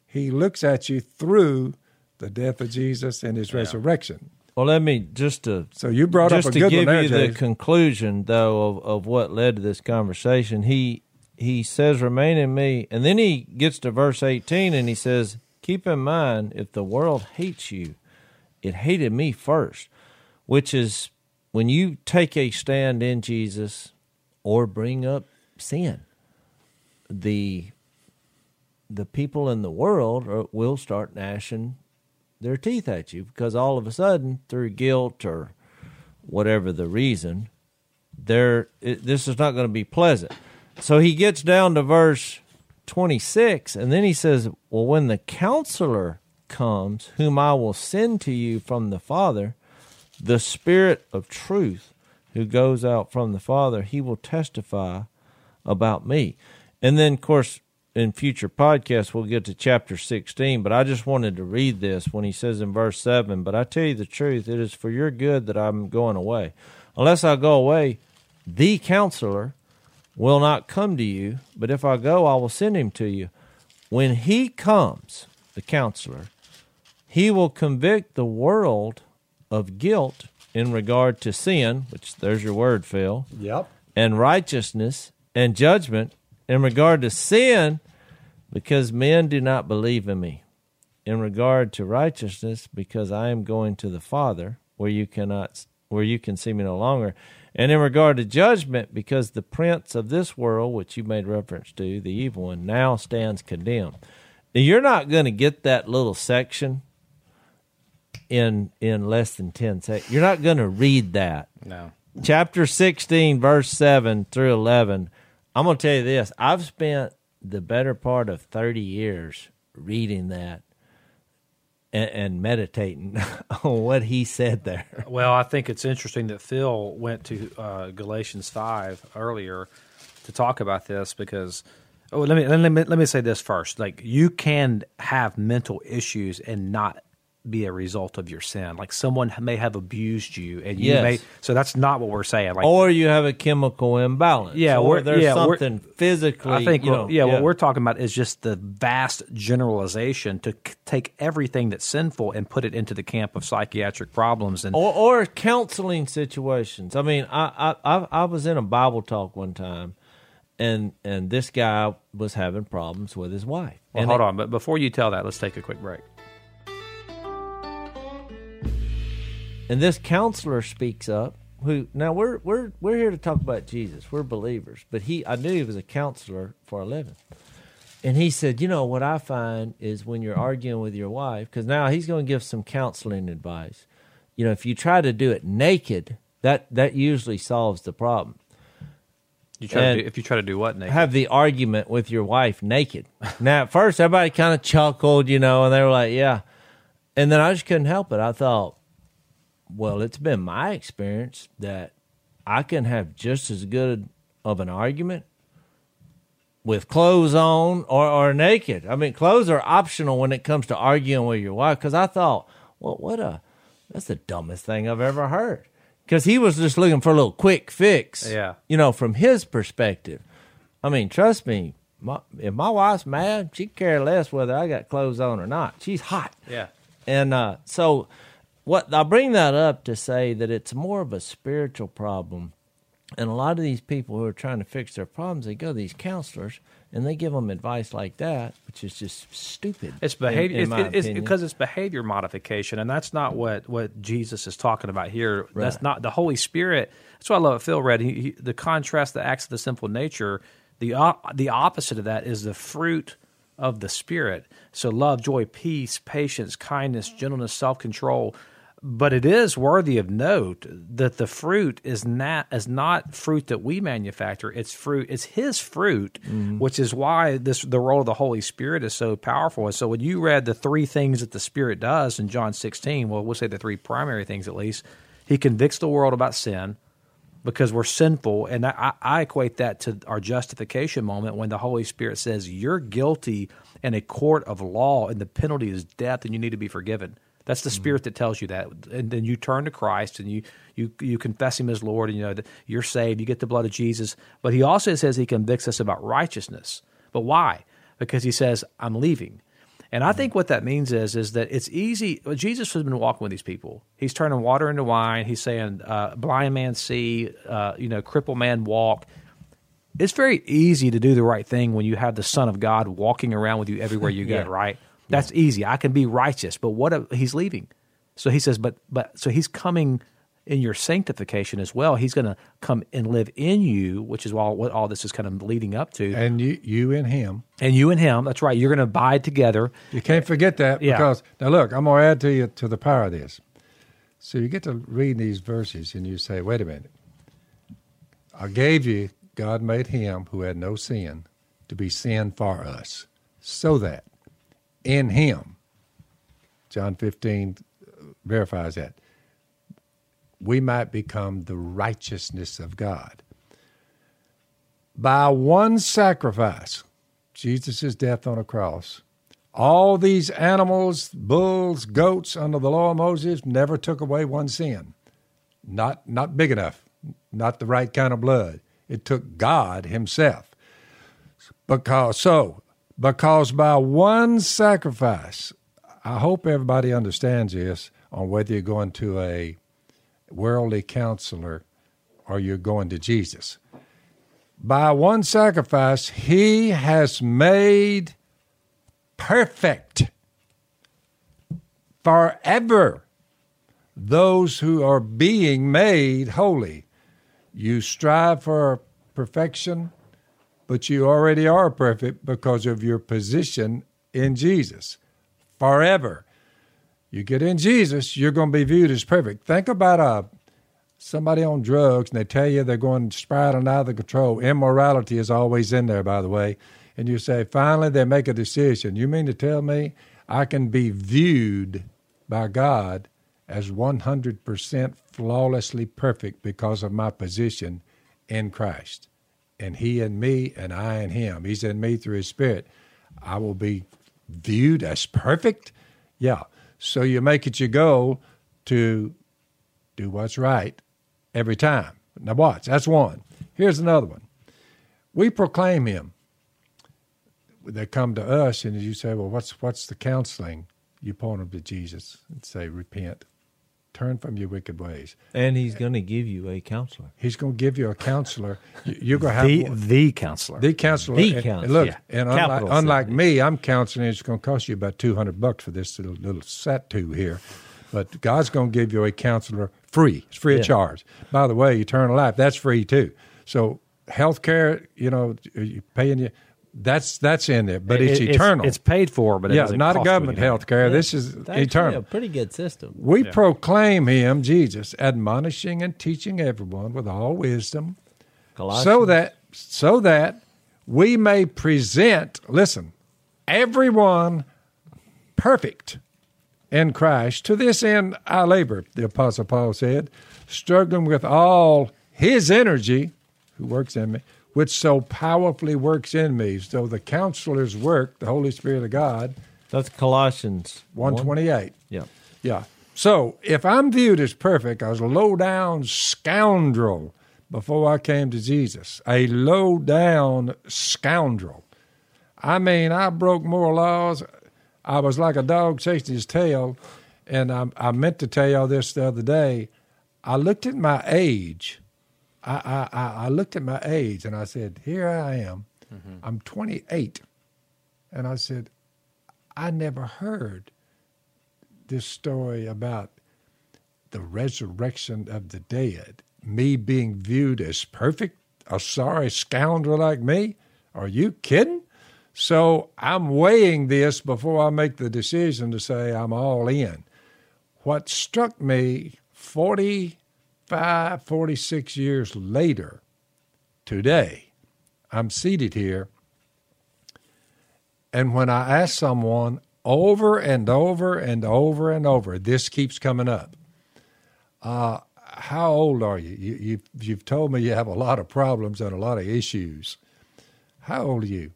he looks at you through the death of Jesus and his resurrection. Well, let me just to So you brought up just a to good give there, you the conclusion though of, of what led to this conversation. He he says, "Remain in me," and then he gets to verse eighteen and he says, "Keep in mind, if the world hates you, it hated me first, which is when you take a stand in Jesus or bring up sin, the the people in the world are, will start gnashing their teeth at you because all of a sudden, through guilt or whatever the reason, there this is not going to be pleasant. So he gets down to verse 26, and then he says, Well, when the counselor comes, whom I will send to you from the Father, the Spirit of truth who goes out from the Father, he will testify about me. And then, of course, in future podcasts, we'll get to chapter 16, but I just wanted to read this when he says in verse 7 But I tell you the truth, it is for your good that I'm going away. Unless I go away, the counselor will not come to you, but if I go, I will send him to you. When he comes, the counselor, he will convict the world of guilt in regard to sin, which there's your word, Phil, Yep. and righteousness and judgment in regard to sin because men do not believe in me in regard to righteousness, because I am going to the Father, where you cannot, where you can see me no longer, and in regard to judgment, because the prince of this world, which you made reference to, the evil one, now stands condemned. Now, you're not going to get that little section in in less than ten seconds. You're not going to read that No. chapter 16 verse 7 through 11 i'm going to tell you this i've spent the better part of 30 years reading that and, and meditating on what he said there Well, I think it's interesting that Phil went to uh, Galatians five earlier to talk about this because. Oh, let me, let me let me say this first. Like you can have mental issues and not be a result of your sin. Like someone may have abused you, and you Yes. may. So that's not what we're saying. Like or you have a chemical imbalance Yeah, or there's yeah, something physically I think, you know, yeah, what we're talking about is just the vast generalization to c- take everything that's sinful and put it into the camp of psychiatric problems. And or, or counseling situations. I mean, I, I I I was in a Bible talk one time, and and this guy was having problems with his wife. well, and hold it- on, but before you tell that, let's take a quick break. And this counselor speaks up. Who now we're we're we're here to talk about Jesus. We're believers, but he I knew he was a counselor for a living. And he said, you know what I find is when you're arguing with your wife, because now he's going to give some counseling advice. You know, if you try to do it naked, that that usually solves the problem. You try to do, if you try to do what, Nate? Have the argument with your wife naked. now, at first, everybody kind of chuckled, you know, and they were like, "Yeah," and then I just couldn't help it. I thought, well, it's been my experience that I can have just as good of an argument with clothes on or, or naked. I mean, clothes are optional when it comes to arguing with your wife. Because I thought, well, what a that's the dumbest thing I've ever heard. Because he was just looking for a little quick fix. Yeah. you know, from his perspective. I mean, trust me. My, if my wife's mad, she care less whether I got clothes on or not. She's hot. yeah. And uh, so, what I bring that up to say that it's more of a spiritual problem, and a lot of these people who are trying to fix their problems, they go to these counselors and they give them advice like that, which is just stupid. It's behavior. in it's, it's because it's behavior modification, and that's not what what Jesus is talking about here. That's not the Holy Spirit. That's why I love what Phil read. He, he, the contrast, the acts of the sinful nature. The op- the opposite of that is the fruit of the Spirit. So love, joy, peace, patience, kindness, gentleness, self control. But it is worthy of note that the fruit is not is not fruit that we manufacture. It's fruit. It's His fruit, mm-hmm. which is why this the role of the Holy Spirit is so powerful. And so when you read the three things that the Spirit does in John sixteen, well, we'll say the three primary things at least. He convicts the world about sin because we're sinful, and I, I equate that to our justification moment when the Holy Spirit says you're guilty in a court of law, and the penalty is death, and you need to be forgiven. That's the Spirit that tells you that, and then you turn to Christ and you you you confess Him as Lord, and you know that you're saved. You get the blood of Jesus, but He also says He convicts us about righteousness. But why? Because He says I'm leaving. And I think what that means is is that it's easy. Jesus has been walking with these people. He's turning water into wine. He's saying, uh, "Blind man see, uh, you know, crippled man walk." It's very easy to do the right thing when you have the Son of God walking around with you everywhere you go. Yeah. Right? That's easy. I can be righteous, but what? If, he's leaving. So he says, but but so he's coming in your sanctification as well. He's going to come and live in you, which is all what all this is kind of leading up to. And you, you and him. And you and him, that's right. You're going to abide together. You can't forget that Yeah. because now look, I'm going to add to you to the power of this. So you get to read these verses and you say, "Wait a minute. I gave you God made him who had no sin to be sin for us, so that in him John 15 uh, verifies that we might become the righteousness of God. By one sacrifice, Jesus' death on a cross, all these animals, bulls, goats under the law of Moses never took away one sin. Not not big enough, not the right kind of blood. It took God himself. Because so, because by one sacrifice, I hope everybody understands this on whether you're going to a worldly counselor or you're going to Jesus. By one sacrifice, he has made perfect forever those who are being made holy. You strive for perfection, but you already are perfect because of your position in Jesus. Forever. You get in Jesus, you're going to be viewed as perfect. Think about a somebody on drugs and they tell you they're going spiraling out of control. Immorality is always in there, by the way. And you say, finally, they make a decision. You mean to tell me I can be viewed by God as 100% flawlessly perfect because of my position in Christ. And He in me, and I in Him. He's in me through His Spirit. I will be viewed as perfect? Yeah. So you make it your goal to do what's right every time. Now, watch. That's one. Here's another one. We proclaim Him. They come to us, and you say, "Well, what's what's the counseling?" You point them to Jesus and say, "Repent, turn from your wicked ways." And he's going to give you a counselor. He's going to give you a counselor. You- You're going to have The one. the counselor. The counselor. The and- counselor, And look, yeah. and unlike, unlike me, I'm counseling. It's going to cost you about two hundred bucks for this little, little set to here, but God's going to give you a counselor free. It's free Yeah. of charge. By the way, eternal life that's free too. So health care, you know, you're paying you. That's that's in there, but it's It- eternal. It's, paid for, but it yeah, doesn't not a government health care. This is eternal. a pretty good system. We proclaim him, Jesus, admonishing and teaching everyone with all wisdom, Colossians. so that so that we may present listen everyone perfect in christ to this end i labor the apostle paul said struggling with all his energy who works in me which so powerfully works in me so the counselor's work the holy spirit of god That's Colossians 128 Yeah. yeah. So if I'm viewed as perfect, I was a low down scoundrel before I came to Jesus. A low down scoundrel. I mean, I broke more laws. I was like a dog chasing his tail. And I, I meant to tell y'all this the other day. I looked at my age. I, I, I looked at my age and I said, Here I am. Mm-hmm. I'm 28. And I said, I never heard this story about the resurrection of the dead, me being viewed as perfect, a sorry scoundrel like me? Are you kidding? So I'm weighing this before I make the decision to say I'm all in. What struck me 45, 46 years later, today, I'm seated here and when I ask someone over and over and over and over, this keeps coming up. Uh, how old are you? you you've, you've told me you have a lot of problems and a lot of issues. How old are you?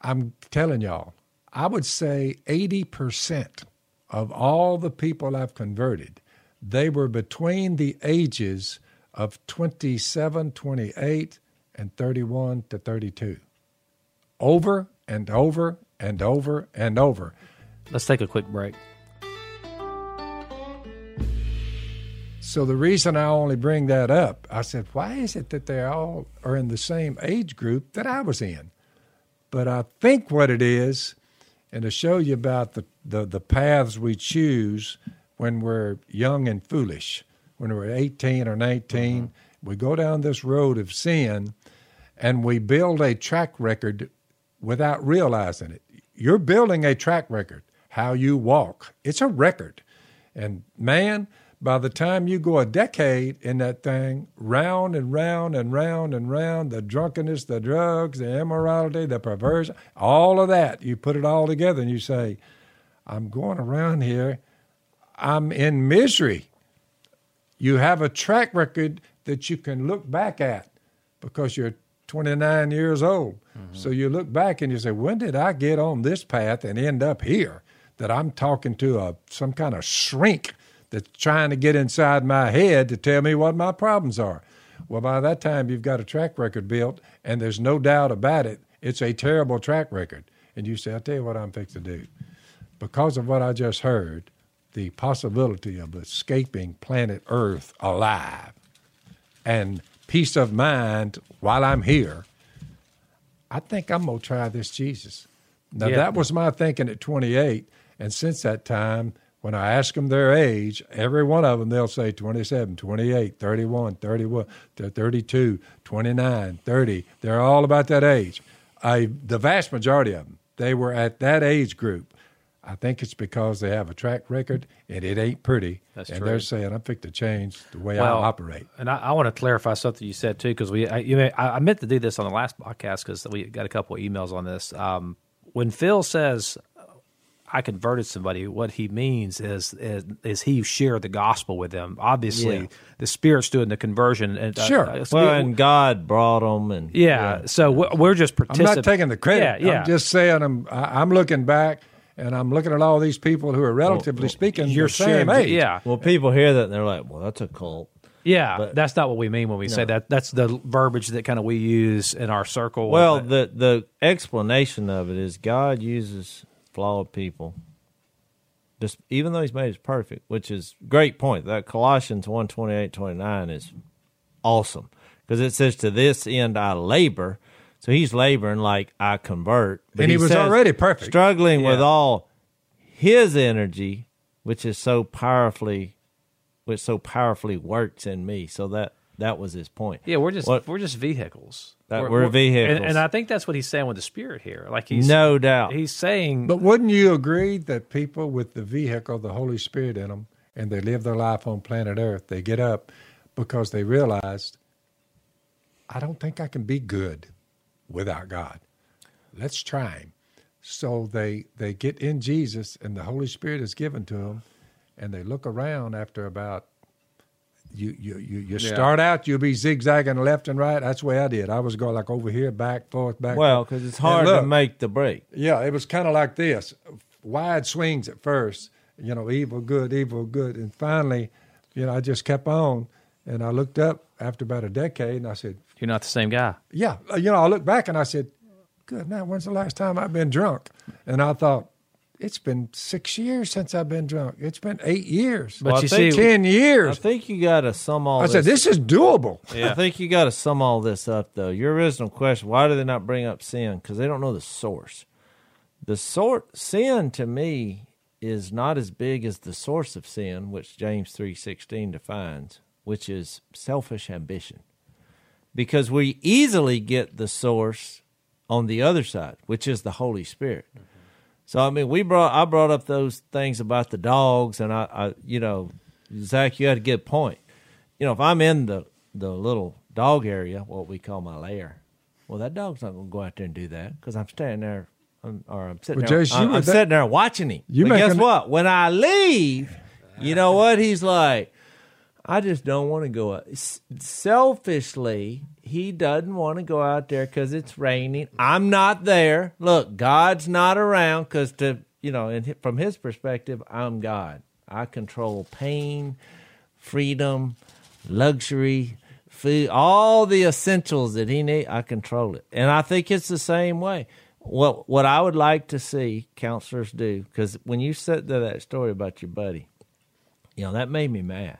I'm telling y'all, I would say 80% of all the people I've converted, they were between the ages of 27, 28, and 31 to 32 over and over and over and over. Let's take a quick break. So the reason I only bring that up, I said, why is it that they all are in the same age group that I was in? But I think what it is, and to show you about the, the, the paths we choose when we're young and foolish, when we're 18 or 19, uh-huh. we go down this road of sin and we build a track record without realizing it. You're building a track record, how you walk. It's a record. And man, by the time you go a decade in that thing, round and round and round and round, the drunkenness, the drugs, the immorality, the perversion, all of that, you put it all together and you say, I'm going around here, I'm in misery. You have a track record that you can look back at because you're 29 years old. Mm-hmm. So you look back and you say, when did I get on this path and end up here? That I'm talking to a some kind of shrink that's trying to get inside my head to tell me what my problems are. Well, by that time, you've got a track record built, and there's no doubt about it. It's a terrible track record. And you say, I'll tell you what I'm fixing to do. Because of what I just heard, the possibility of escaping planet Earth alive and peace of mind while I'm here, I think I'm going to try this Jesus. Now, Yeah. that was my thinking at 28. And since that time, when I ask them their age, every one of them, they'll say 27, 28, 31, 31, 32, 29, 30. They're all about that age. I, the vast majority of them, they were at that age group. I think it's because they have a track record and it ain't pretty. That's and true. they're saying, I'm fixing to change the way I operate. And I, I want to clarify something you said too, because we I, you know, I, I meant to do this on the last podcast because we got a couple of emails on this. Um, when Phil says I converted somebody, what he means is is, is he shared the gospel with them. Obviously, Yeah. the Spirit's doing the conversion. And, uh, Sure. uh, Well, and God brought them, and yeah, So we're, we're just I'm not taking the credit. Yeah, yeah. I'm just saying I'm I'm looking back and I'm looking at all these people who are relatively speaking You're the same sharing. age. Yeah, Well, people hear that and they're like, "Well, that's a cult." yeah. But- that's not what we mean when we say that. That's the verbiage that kind of we use in our circle. Well, the the explanation of it is God uses flawed people. Just even though He's made us perfect, which is great point. That Colossians 1, 29 is awesome because it says, "To this end I labor." So He's laboring like I convert, but And he was says, already perfect. struggling with all His energy, which is so powerfully, which so powerfully works in me. So that that was His point. Yeah, we're just What- we're just vehicles. That we're vehicles. and, and I think that's what he's saying with the spirit here. Like he's no doubt. he's saying, But wouldn't you agree that people with the vehicle, the Holy Spirit in them, and they live their life on planet Earth, they get up because they realized, I don't think I can be good without God. Let's try Him. So they they get in Jesus, and the Holy Spirit is given to them, and they look around after about. You you you, you Yeah. start out, you'll be zigzagging left and right. That's the way I did. I was going like over here, back, forth, back. well, because it's hard to make the break. yeah, it was kind of like this wide swings at first, you know, evil, good, evil, good. And finally, you know, I just kept on. And I looked up after about a decade and I said, "You're not the same guy." yeah, uh, you know, I looked back and I said, good now, when's the last time I've been drunk? And I thought, it's been six years since I've been drunk. It's been eight years. But Well, I you think see, 10 years." I think you got to sum all I said, this. this is doable. Yeah. I think you got to sum all this up, though. Your original question: Why do they not bring up sin? Because they don't know the source. The sort sin to me is not as big as the source of sin, which James three sixteen defines, which is selfish ambition. Because we easily get the source on the other side, which is the Holy Spirit. Mm-hmm. So I mean, we brought I brought up those things about the dogs, and I, I you know, Zach, you had a good point. You know, if I'm in the the little dog area, what we call my lair, well, that dog's not going to go out there and do that because I'm standing there, I'm, or I'm sitting Well, there, Jase, I'm, I'm that- sitting there watching him. You but guess making- what? When I leave, you know what? He's like, I just don't want to go out. Selfishly, he doesn't want to go out there because it's raining. I'm not there. Look, God's not around because to you know, and from his perspective, I'm God. I control pain, freedom, luxury, food, all the essentials that he need. I control it, and I think it's the same way. What what I would like to see counselors do because when you said that story about your buddy, you know that made me mad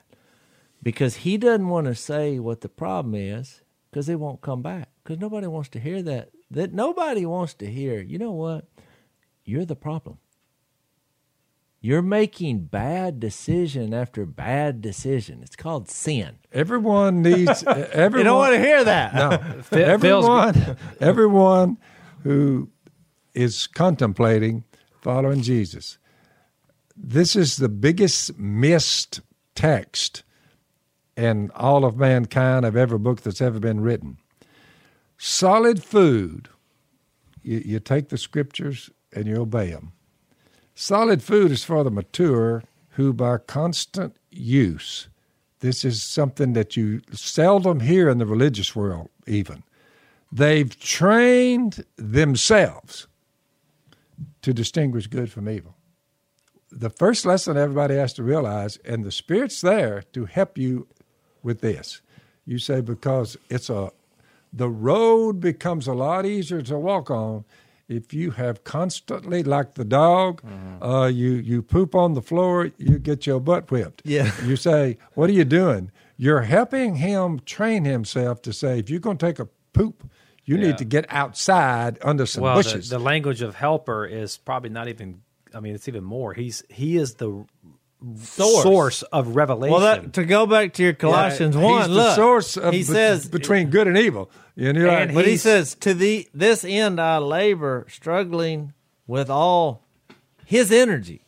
because he doesn't want to say what the problem is because they won't come back because nobody wants to hear that. That nobody wants to hear. You know what? You're the problem. You're making bad decision after bad decision. It's called sin. Everyone needs, everyone. You don't want to hear that. No, everyone, everyone who is contemplating following Jesus, this is the biggest missed text in all of mankind of every book that's ever been written. Solid food, you, you take the scriptures and you obey them. Solid food is for the mature who, by constant use, this is something that you seldom hear in the religious world, even. They've trained themselves to distinguish good from evil. The first lesson everybody has to realize, and the Spirit's there to help you with this. You say, because it's a, the road becomes a lot easier to walk on if you have constantly, like the dog, uh, you, you poop on the floor, you get your butt whipped. Yeah. You say, What are you doing? You're helping him train himself to say, if you're going to take a poop, you Yeah. need to get outside under some Well, the, bushes. the language of helper is probably not even I mean, it's even more. He's he is the Source. source, of revelation. Well, that, to go back to your Colossians He's one, the look, source of he be- says between good and evil. You know, And But he says, "To the this end I labor, struggling with all his energy."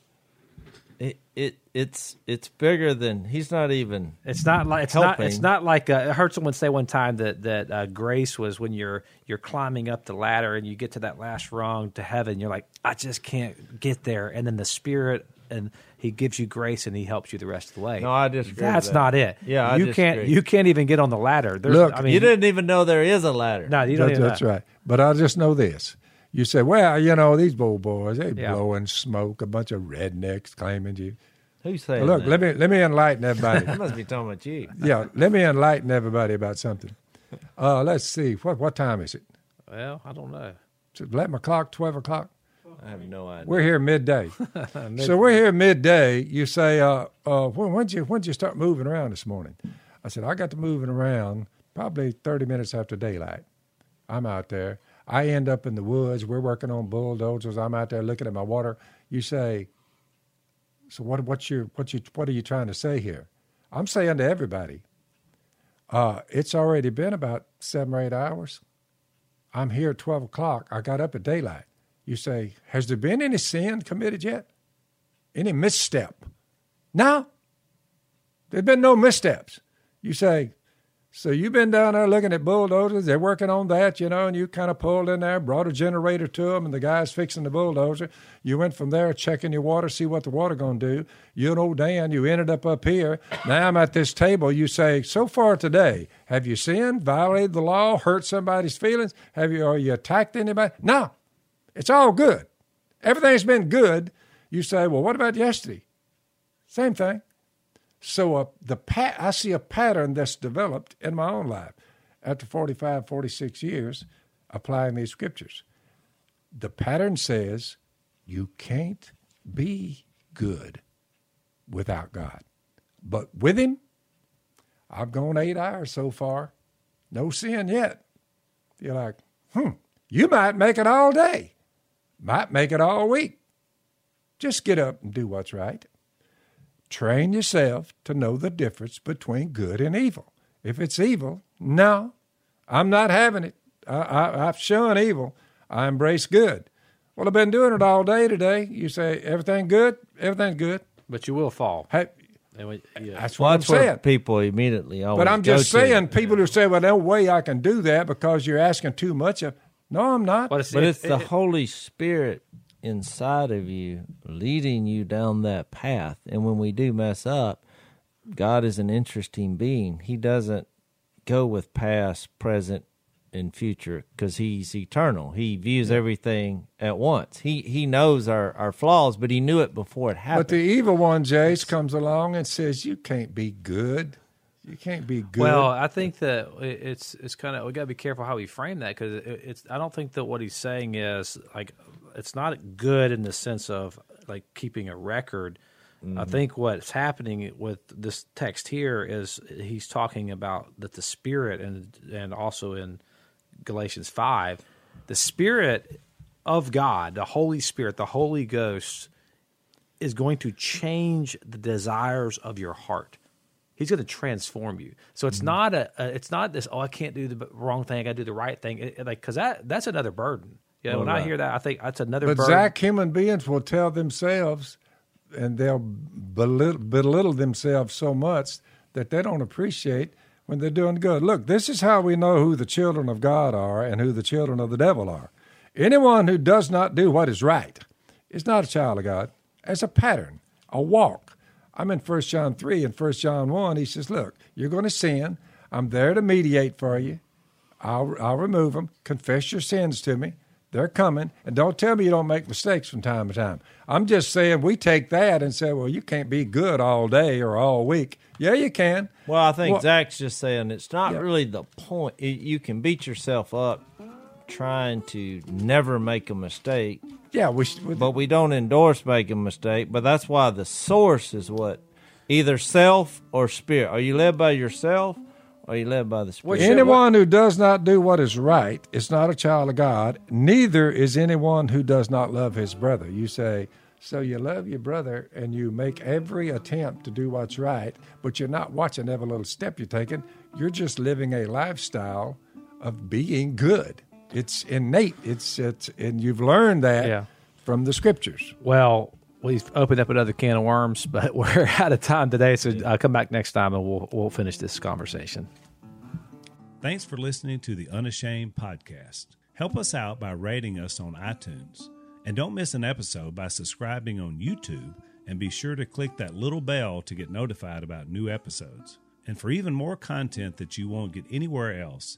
It, it it's it's bigger than he's not even. It's not like it's not it's not like uh, I heard someone say one time that that uh, grace was when you're you're climbing up the ladder and you get to that last rung to heaven. You're like, I just can't get there, and then the Spirit and He gives you grace and He helps you the rest of the way. No, I disagree. with That's that. not it. Yeah, I you disagree. can't you can't even get on the ladder. There's, Look, I mean, you didn't even know there is a ladder. No, you don't. That's, that's know. right. But I just know this. You say, well, you know, these bull boys, they Yeah. blowing smoke, a bunch of rednecks claiming you. Who's saying Look, that? let me let me enlighten everybody. That must be talking about you. yeah, let me enlighten everybody about something. Uh, let's see. What what time is it? Well, I don't know. Is it eleven o'clock, twelve o'clock? I have no idea. We're here midday. so we're here midday. You say, uh, uh, when when'd you when'd you start moving around this morning? I said, I got to moving around probably thirty minutes after daylight. I'm out there. I end up in the woods. We're working on bulldozers. I'm out there looking at my water. You say, so what? What's your what you what are you trying to say here? I'm saying to everybody, uh, it's already been about seven or eight hours. I'm here at twelve o'clock. I got up at daylight. You say, has there been any sin committed yet? Any misstep? No. There's been no missteps. You say, so you've been down there looking at bulldozers. They're working on that, you know, and you kind of pulled in there, brought a generator to them, and the guy's fixing the bulldozer. You went from there checking your water, see what the water to do. You and old Dan, you ended up up here. Now I'm at this table. You say, so far today, have you sinned, violated the law, hurt somebody's feelings? Have you, or you attacked anybody? No. It's all good. Everything's been good. You say, well, what about yesterday? Same thing. So uh, the pa- I see a pattern that's developed in my own life after 45, 46 years applying these scriptures. The pattern says you can't be good without God. But with Him, I've gone eight hours so far, no sin yet. You're like, hmm, you might make it all day, might make it all week. Just get up and do what's right. Train yourself to know the difference between good and evil. If it's evil, no, I'm not having it. I, I, I've shunned evil. I embrace good. Well, I've been doing it all day today. You say everything good, everything's good. But you will fall. Hey, And we- yeah. that's Well, what that's I'm where saying. people immediately always. But I'm go just to. saying, people who say, "Well, no way I can do that because you're asking too much of." No, I'm not. But it's, But it- it's the it- Holy Spirit inside of you leading you down that path. And when we do mess up, God is an interesting being. He doesn't go with past, present, and future because He's eternal. He views everything at once. He He knows our, our flaws, but He knew it before it happened. But the evil one, Jase, comes along and says, "You can't be good. You can't be good." Well, I think that it's it's kind of we got to be careful how we frame that because it, it's I don't think that what he's saying is like it's not good in the sense of like keeping a record. I mm-hmm. think what's happening with this text here is he's talking about that the spirit and and also in Galatians five, the spirit of God, the Holy Spirit, the Holy Ghost is going to change the desires of your heart. He's going to transform you. So Mm-hmm. it's not a, a it's not this oh I can't do the wrong thing, I got to do the right thing. It- like cuz that that's another burden. Yeah, Well, when I hear that, I think that's another But burden. Zach, human beings will tell themselves, and they'll belittle, belittle themselves so much that they don't appreciate when they're doing good. Look, this is how we know who the children of God are and who the children of the devil are. Anyone who does not do what is right is not a child of God. It's a pattern, a walk. I'm in 1 John 3 and 1 John 1. He says, Look, you're going to sin. I'm there to mediate for you. I'll, I'll remove them. Confess your sins to me. They're coming. And don't tell me you don't make mistakes from time to time. I'm just saying we take that and say, well, you can't be good all day or all week. Yeah, you can. Well, I think Well- Zach's just saying it's not Yeah. really the point. You can beat yourself up trying to never make a mistake, Yeah, we, we but we don't endorse making a mistake. But that's why the source is what either self or spirit. Are you led by yourself or are you led by the spirit? anyone who does not do what is right is not a child of God. Neither is anyone who does not love his brother. You say, So you love your brother and you make every attempt to do what's right, but you're not watching every little step you're taking. You're just living a lifestyle of being good. It's innate. It's it's and you've learned that Yeah. from the scriptures. Well, we've opened up another can of worms, but we're out of time today. So uh, come back next time and we'll we'll finish this conversation. Thanks for listening to the Unashamed podcast. Help us out by rating us on iTunes. And don't miss an episode by subscribing on YouTube and be sure to click that little bell to get notified about new episodes. And for even more content that you won't get anywhere else,